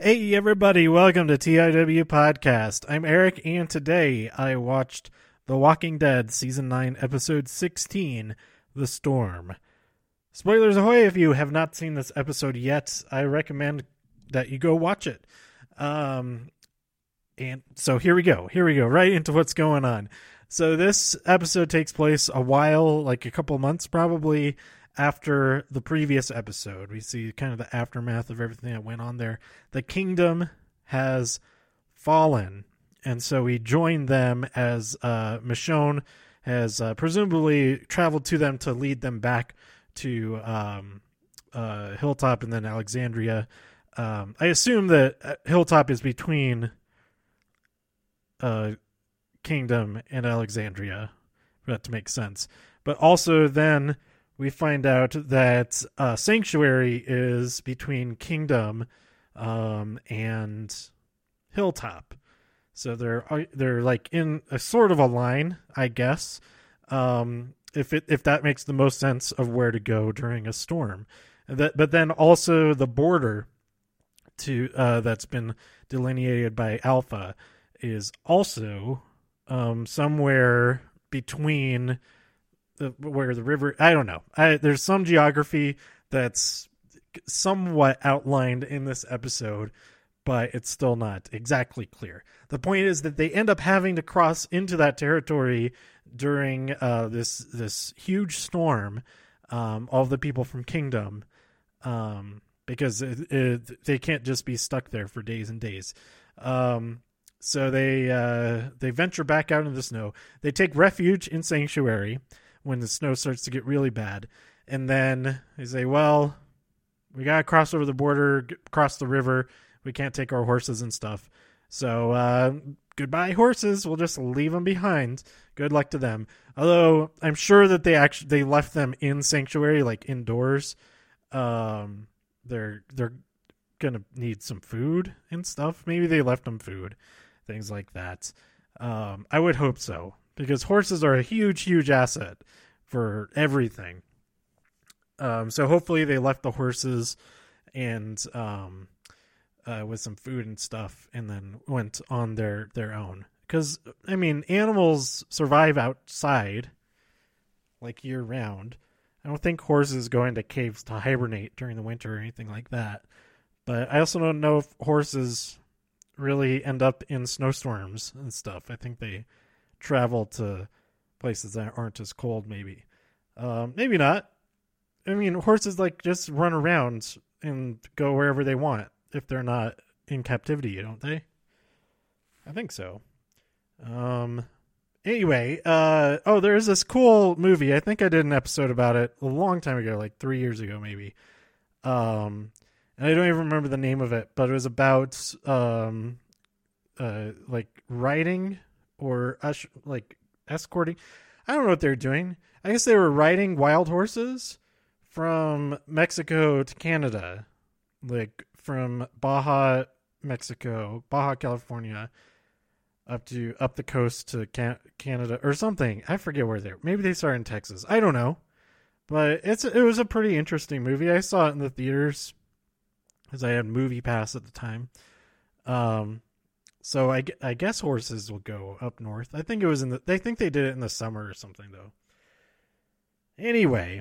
Hey, everybody, welcome to TIW Podcast. I'm Eric, and today I watched The Walking Dead Season 9, Episode 16 The Storm. Spoilers ahoy if you have not seen this episode yet. I recommend that you go watch it. Um, and so here we go. Here we go, right into what's going on. So this episode takes place a while, like a couple months probably after the previous episode. We see kind of the aftermath of everything that went on there. The kingdom has fallen, and so we join them as uh, Michonne has uh, presumably traveled to them to lead them back to um, uh, Hilltop and then Alexandria. Um, I assume that uh, Hilltop is between uh, Kingdom and Alexandria, for that to make sense. But also then we find out that uh, Sanctuary is between Kingdom um, and Hilltop. So they're uh, they're like in a sort of a line, I guess. Um, if it if that makes the most sense of where to go during a storm, that but then also the border to uh, that's been delineated by Alpha is also um, somewhere between where the river. I don't know. I, there's some geography that's somewhat outlined in this episode, but it's still not exactly clear. The point is that they end up having to cross into that territory during uh, this this huge storm. Um, all the people from Kingdom, um, because it, it, they can't just be stuck there for days and days. Um, so they uh, they venture back out into the snow. They take refuge in Sanctuary when the snow starts to get really bad. And then they say, well, we got to cross over the border, cross the river. We can't take our horses and stuff. So, uh, goodbye, horses. We'll just leave them behind. Good luck to them. Although I'm sure that they actually they left them in sanctuary, like indoors. Um, they're they're gonna need some food and stuff. Maybe they left them food, things like that. Um, I would hope so because horses are a huge, huge asset for everything. Um, so hopefully they left the horses and um, uh, with some food and stuff, and then went on their their own. Because I mean, animals survive outside, like year round. I don't think horses go into caves to hibernate during the winter or anything like that. But I also don't know if horses really end up in snowstorms and stuff. I think they travel to places that aren't as cold, maybe. Um, maybe not. I mean, horses like just run around and go wherever they want if they're not in captivity, don't they? I think so. Um, anyway, uh, oh, there's this cool movie. I think I did an episode about it a long time ago, like three years ago, maybe. Um, and I don't even remember the name of it, but it was about um, uh, like riding or ush- like escorting. I don't know what they're doing. I guess they were riding wild horses from Mexico to Canada, like from Baja, Mexico, Baja California, up to up the coast to Can- Canada or something. I forget where they're. Maybe they started in Texas. I don't know, but it's it was a pretty interesting movie. I saw it in the theaters because I had Movie Pass at the time. Um, so I, I guess horses will go up north. I think it was in the. They think they did it in the summer or something though. Anyway,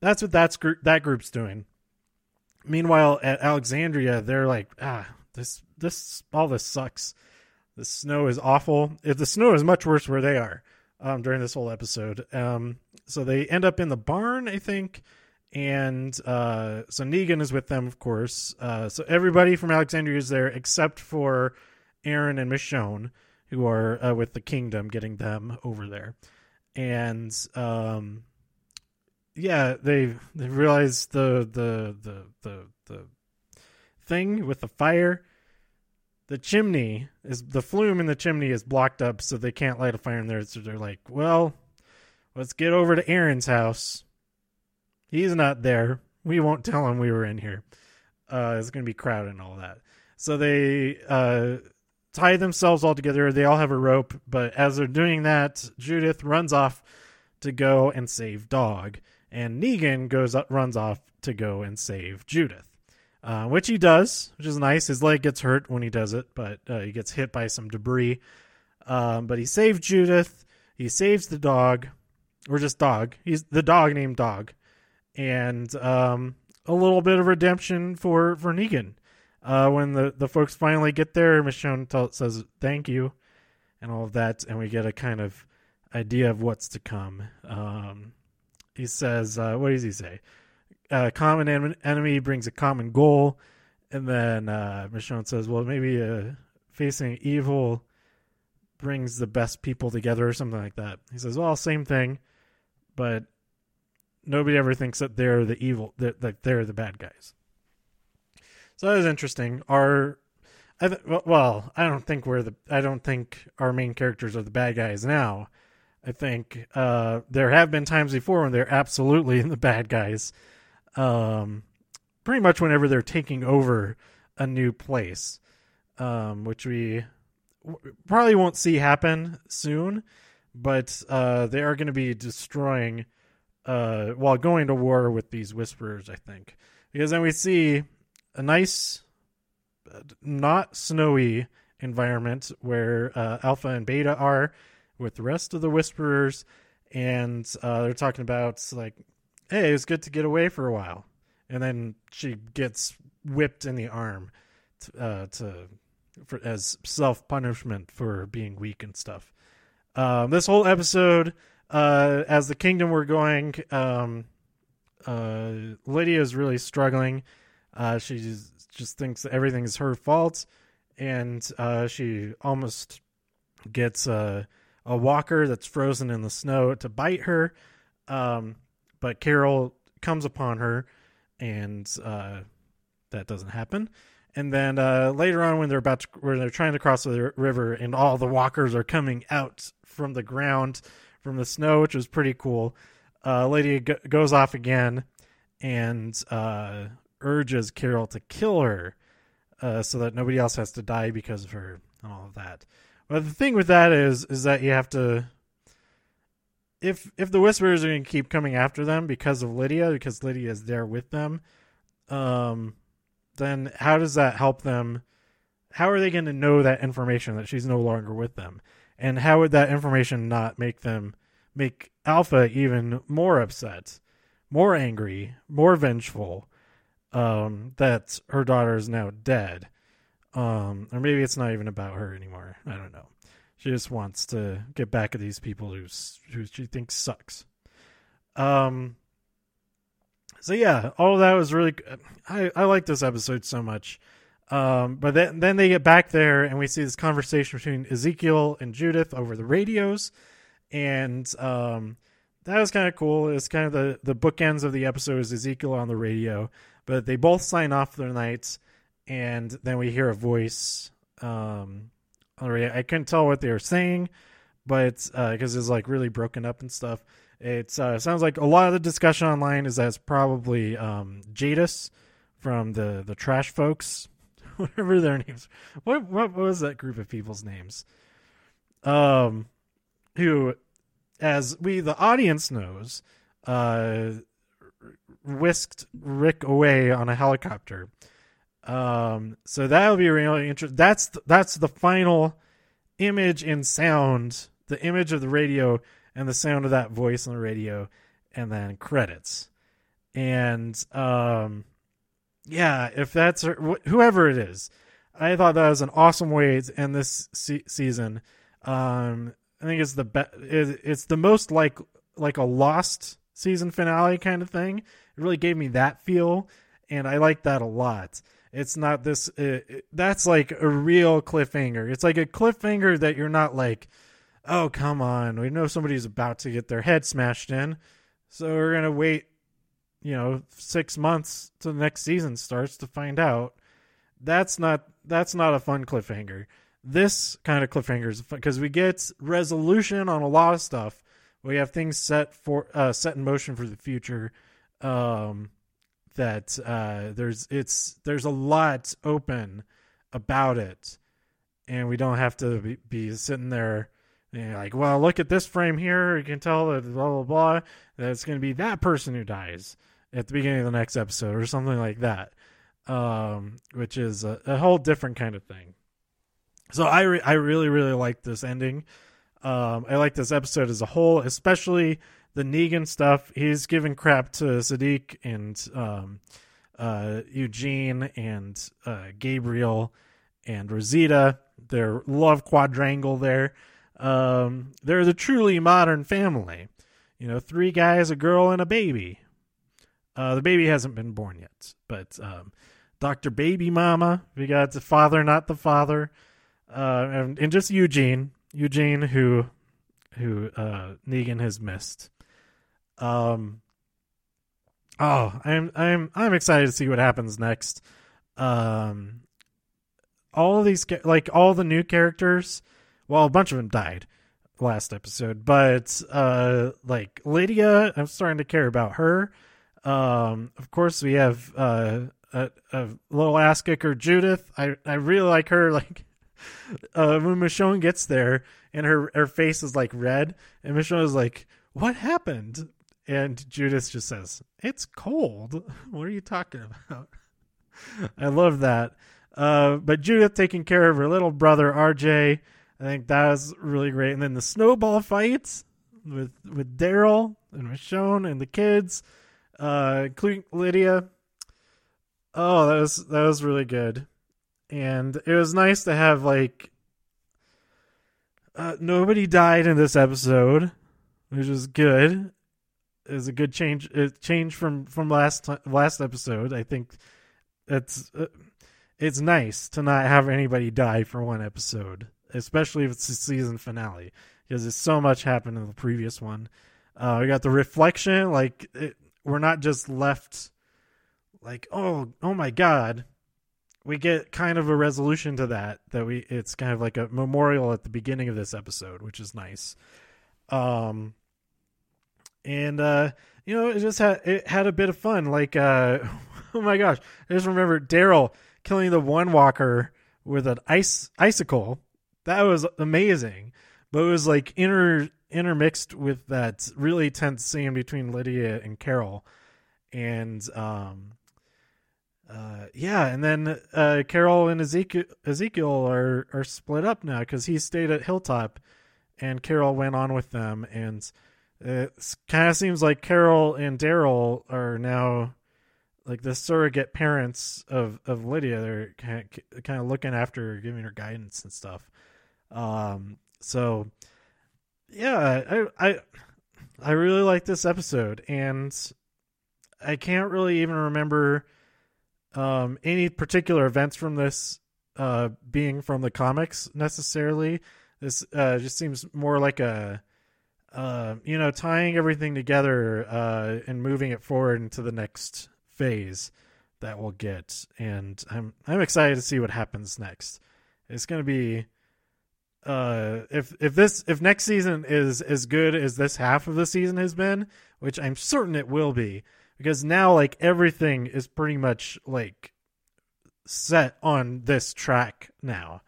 that's what that's group that group's doing. Meanwhile, at Alexandria, they're like, ah, this this all this sucks. The snow is awful. If the snow is much worse where they are um, during this whole episode. Um, so they end up in the barn, I think, and uh, so Negan is with them, of course. Uh, so everybody from Alexandria is there except for Aaron and Michonne, who are uh, with the Kingdom, getting them over there. And um, yeah, they they realize the the the the the thing with the fire. The chimney is the flume in the chimney is blocked up, so they can't light a fire in there. So they're like, "Well, let's get over to Aaron's house." He's not there. We won't tell him we were in here. Uh, it's going to be crowded and all that. So they uh, tie themselves all together. They all have a rope, but as they're doing that, Judith runs off to go and save Dog, and Negan goes up, runs off to go and save Judith. uh, which he does, which is nice. His leg gets hurt when he does it, but uh, he gets hit by some debris. Um, but he saves Judith. He saves the dog, or just dog. He's the dog named Dog, and um, a little bit of redemption for for Negan. Uh, when the the folks finally get there, Michonne t- says thank you, and all of that, and we get a kind of idea of what's to come. Um, he says, uh, "What does he say? A common en- enemy brings a common goal." And then uh, Michonne says, "Well, maybe uh, facing evil brings the best people together, or something like that." He says, "Well, same thing, but nobody ever thinks that they're the evil, that, that they're the bad guys." So that is interesting. Our I th- well, I don't think we're the I don't think our main characters are the bad guys now. I think uh, there have been times before when they're absolutely the bad guys. Um, pretty much whenever they're taking over a new place, um, which we probably won't see happen soon, but uh, they are going to be destroying uh, while going to war with these whisperers. I think because then we see a nice, not snowy environment where uh, Alpha and Beta are with the rest of the Whisperers, and uh, they're talking about like, "Hey, it's good to get away for a while," and then she gets whipped in the arm to, uh, to for, as self punishment for being weak and stuff. Um, this whole episode, uh, as the kingdom we're going, um, uh, Lydia is really struggling. Uh, she just, thinks everything is her fault, and uh, she almost gets uh, a walker that's frozen in the snow to bite her. Um, but Carol comes upon her, and uh, that doesn't happen. And then uh, later on, when they're about to, when they're trying to cross the river, and all the walkers are coming out from the ground from the snow, which was pretty cool. Uh, Lady g- goes off again and uh, urges Carol to kill her, uh, so that nobody else has to die because of her and all of that. But the thing with that is, is that you have to, if if the Whisperers are going to keep coming after them because of Lydia, because Lydia is there with them, um, then how does that help them? How are they going to know that information that she's no longer with them? And how would that information not make them make Alpha even more upset, more angry, more vengeful um, that her daughter is now dead? Um, or maybe it's not even about her anymore. I don't know. She just wants to get back at these people who who she thinks sucks. Um. So yeah, all that was really. I I like this episode so much. Um, but then then they get back there and we see this conversation between Ezekiel and Judith over the radios, and um, that was kind of cool. It's kind of the the bookends of the episode is Ezekiel on the radio, but they both sign off their nights, and then we hear a voice. Um, on the radio. I couldn't tell what they were saying, but because uh, it's like really broken up and stuff. It uh, sounds like a lot of the discussion online is that it's probably um, Jadis from the the Trash Folks, whatever their names. What what was that group of people's names? Um, who, as we the audience knows, uh, whisked Rick away on a helicopter. Um, so that'll be really interesting. That's that's the final image and sound, the image of the radio and the sound of that voice on the radio, and then credits. And um, yeah, if that's whoever it is, I thought that was an awesome way to end this se- season. Um, I think it's the be- it's the most like like a lost season finale kind of thing. It really gave me that feel, and I like that a lot. It's not this. Uh, that's like a real cliffhanger. It's like a cliffhanger that you're not like, oh come on, we know somebody's about to get their head smashed in, so we're gonna wait, you know, six months to the next season starts to find out. That's not that's not a fun cliffhanger. This kind of cliffhanger is because we get resolution on a lot of stuff. We have things set for uh, set in motion for the future. Um, that uh, there's it's there's a lot open about it, and we don't have to be, be sitting there like, well, look at this frame here. You can tell that blah blah blah. That it's going to be that person who dies at the beginning of the next episode or something like that. um, which is a, a whole different kind of thing. So I re- I really really like this ending. Um, I like this episode as a whole, especially the Negan stuff. He's giving crap to Siddiq and um, uh, Eugene and uh, Gabriel and Rosita. Their love quadrangle there. Um, they're the truly modern family. You know, three guys, a girl, and a baby. Uh, the baby hasn't been born yet, but um, Doctor Baby Mama. We got the father, not the father, uh, and, and just Eugene. Eugene, who who uh, Negan has missed. Um. Oh, I'm I'm I'm excited to see what happens next. Um, all these like all the new characters. Well, a bunch of them died last episode, but uh, like Lydia, I'm starting to care about her. Um, of course, we have uh, a, a little ass kicker, Judith. I I really like her. Like uh, when Michonne gets there and her her face is like red, and Michonne is like, "What happened?" And Judith just says, "It's cold." What are you talking about? I love that. Uh, but Judith taking care of her little brother RJ, I think that was really great. And then the snowball fights with with Daryl and Michonne and the kids, uh, including Lydia. Oh, that was that was really good, and it was nice to have like uh, nobody died in this episode, which was good. Was a good change. It changed from from last last episode. I think it's uh, it's nice to not have anybody die for one episode, especially if it's the season finale, because there's so much happened in the previous one. Uh, we got the reflection, like it, we're not just left like oh oh my god. We get kind of a resolution to that that we it's kind of like a memorial at the beginning of this episode which is nice. Um and uh you know it just had it had a bit of fun. Like uh oh my gosh. I just remember daryl killing the one walker with an ice icicle. That was amazing. But it was like inter intermixed with that really tense scene between lydia and carol and um uh, yeah, and then uh, Carol and Ezekiel, Ezekiel are are split up now because he stayed at Hilltop, and Carol went on with them, and it kind of seems like Carol and Daryl are now like the surrogate parents of of Lydia. They're kind of, kind of looking after her, giving her guidance and stuff. Um, so yeah, I I I really like this episode, and I can't really even remember um, any particular events from this uh, being from the comics necessarily. This uh, just seems more like a, uh, you know, tying everything together uh, and moving it forward into the next phase that we'll get. And I'm I'm excited to see what happens next. It's to be uh if if this if next season is as good as this half of the season has been, which I'm certain it will be, because now like everything is pretty much like set on this track now.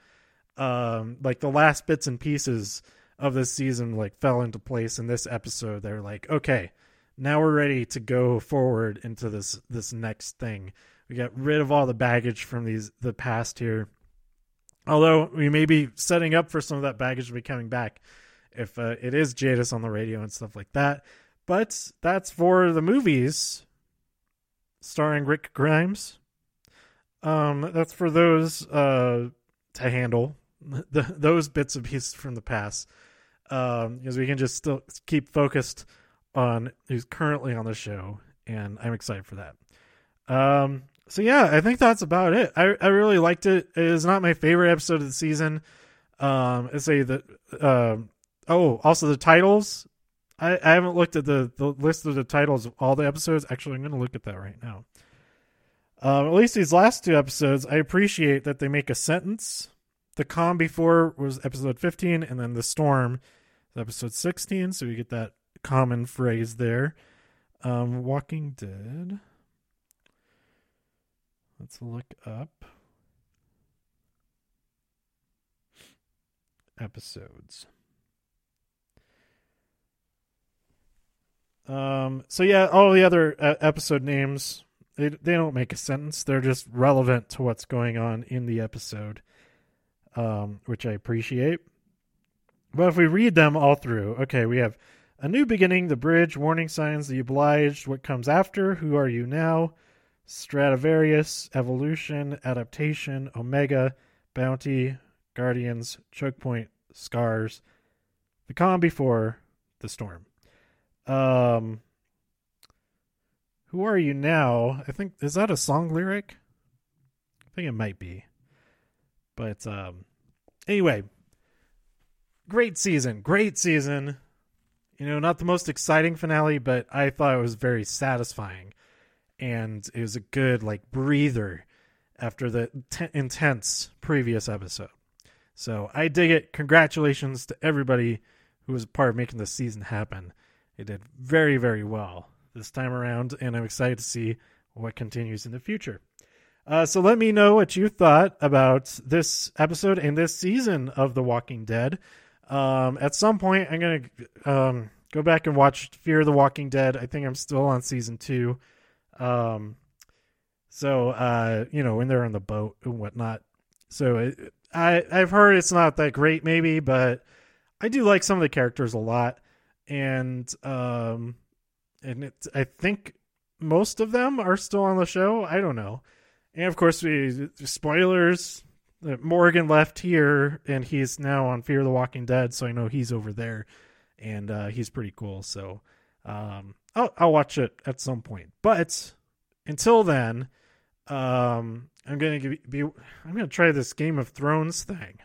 Um like the last bits and pieces of this season like fell into place in this episode. They're like, okay, now we're ready to go forward into this this next thing. We got rid of all the baggage from these the past here. Although we may be setting up for some of that baggage to be coming back if uh, it is Jadis on the radio and stuff like that. But that's for the movies starring Rick Grimes. Um, that's for those uh, to handle the, those bits of pieces from the past, um, because we can just still keep focused on who's currently on the show, and I'm excited for that. Um, so yeah, I think that's about it. I I really liked it. It is not my favorite episode of the season. Um, I say that. Um, oh, also the titles I, I haven't looked at the, the list of the titles of all the episodes. Actually, I'm going to look at that right now. Um, at least these last two episodes, I appreciate that they make a sentence. The calm before was episode 15, and then the storm episode 16. So you get that common phrase there. Um, Walking Dead. Let's look up episodes. Um, so yeah, all the other uh, episode names They they don't make a sentence. They're just relevant to what's going on in the episode, um, which I appreciate. But if we read them all through, okay, we have a new beginning, the bridge, warning signs, the obliged, what comes after, who are you now, Stradivarius, evolution, adaptation, Omega, bounty, guardians, choke point, scars, the calm before the storm. Um, who are you now? I think is that a song lyric? I think it might be. But um, anyway, great season, great season. You know, not the most exciting finale, but I thought it was very satisfying, and it was a good like breather after the t- intense previous episode. So I dig it. Congratulations to everybody who was part of making this season happen. It did very, very well this time around, and I'm excited to see what continues in the future. Uh, so let me know what you thought about this episode and this season of The Walking Dead. Um, at some point, I'm gonna um, go back and watch Fear the Walking Dead. I think I'm still on season two. Um, so uh, you know when they're on the boat and whatnot. So it, I I've heard it's not that great, maybe, but I do like some of the characters a lot, and um, and it I think most of them are still on the show. I don't know, and of course we spoilers. Morgan left here, and he's now on Fear the Walking Dead, so I know he's over there, and uh, he's pretty cool. So um, I'll I'll watch it at some point, but until then, um, I'm gonna be I'm gonna try this Game of Thrones thing.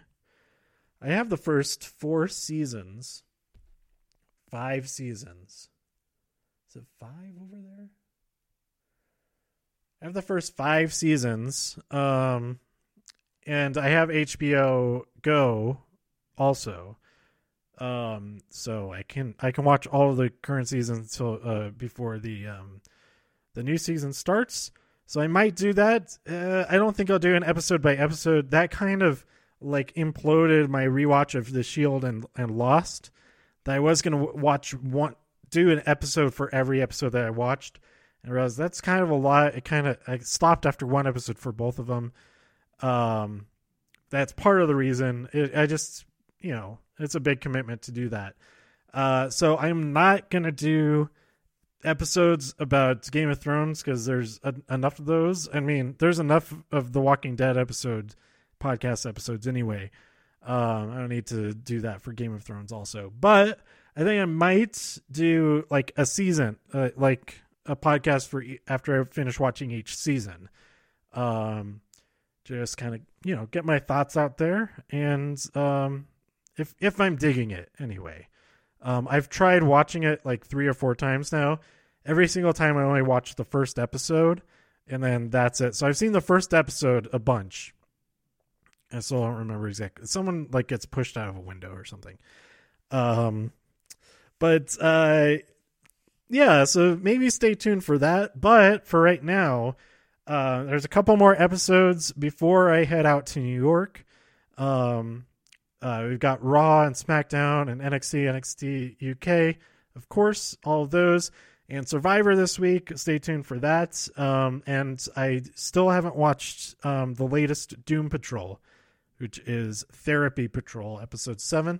I have the first four seasons, five seasons. Is it five over there? I have the first five seasons, um, and I have HBO Go also. Um, so I can I can watch all of the current seasons until uh, before the um, the new season starts. So I might do that. Uh, I don't think I'll do an episode by episode. That kind of like imploded my rewatch of The Shield and and Lost. That I was gonna watch one do an episode for every episode that I watched, and realized that's kind of a lot. It kind of I stopped after one episode for both of them. Um, that's part of the reason. It, I just you know it's a big commitment to do that. Uh, so I'm not gonna do episodes about Game of Thrones because there's a, enough of those. I mean, there's enough of the Walking Dead episodes, podcast episodes anyway. Um, I don't need to do that for Game of Thrones also, but I think I might do like a season, uh, like a podcast for e- after I finish watching each season. Um, just kind of you know get my thoughts out there, and um, if if I'm digging it anyway. Um, I've tried watching it like three or four times now. Every single time I only watch the first episode, and then that's it. So I've seen the first episode a bunch. I still don't remember exactly. Someone like gets pushed out of a window or something. Um, but uh, yeah. So maybe stay tuned for that. But for right now, uh, there's a couple more episodes before I head out to New York. Um, uh, we've got Raw and SmackDown and NXT, NXT UK, of course, all of those. And Survivor this week. Stay tuned for that. Um, and I still haven't watched um, the latest Doom Patrol, which is Therapy Patrol, episode 7.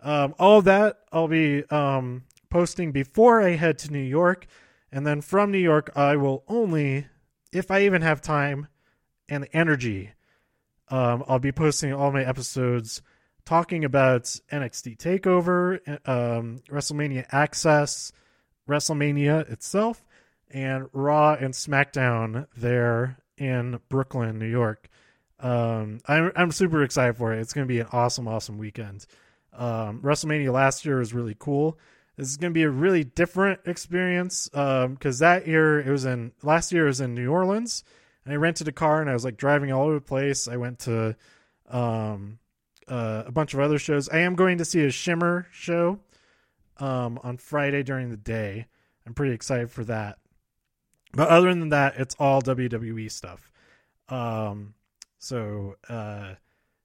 Um, all that I'll be um, posting before I head to New York. And then from New York, I will only, if I even have time and energy, um, I'll be posting all my episodes talking about NXT Takeover, um, WrestleMania Axxess, WrestleMania itself, and Raw and SmackDown there in Brooklyn, New York. Um, I'm I'm super excited for it. It's going to be an awesome, awesome weekend. Um, WrestleMania last year was really cool. This is going to be a really different experience because um, that year it was in last year it was in New Orleans, and I rented a car and I was like driving all over the place. I went to um, uh, a bunch of other shows. I am going to see a Shimmer show um, on Friday during the day. I'm pretty excited for that. But other than that, it's all WWE stuff. Um, so uh,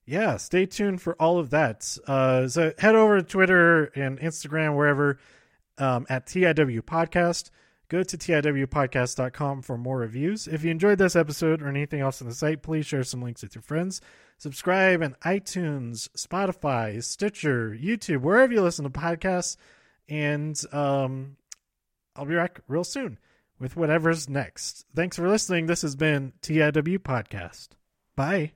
yeah, stay tuned for all of that. Uh, so head over to Twitter and Instagram, wherever, um, at TIW Podcast. Go to TIWpodcast.com for more reviews. If you enjoyed this episode or anything else on the site, please share some links with your friends. Subscribe on iTunes, Spotify, Stitcher, YouTube, wherever you listen to podcasts. And um, I'll be back real soon with whatever's next. Thanks for listening. This has been TIW Podcast. Bye.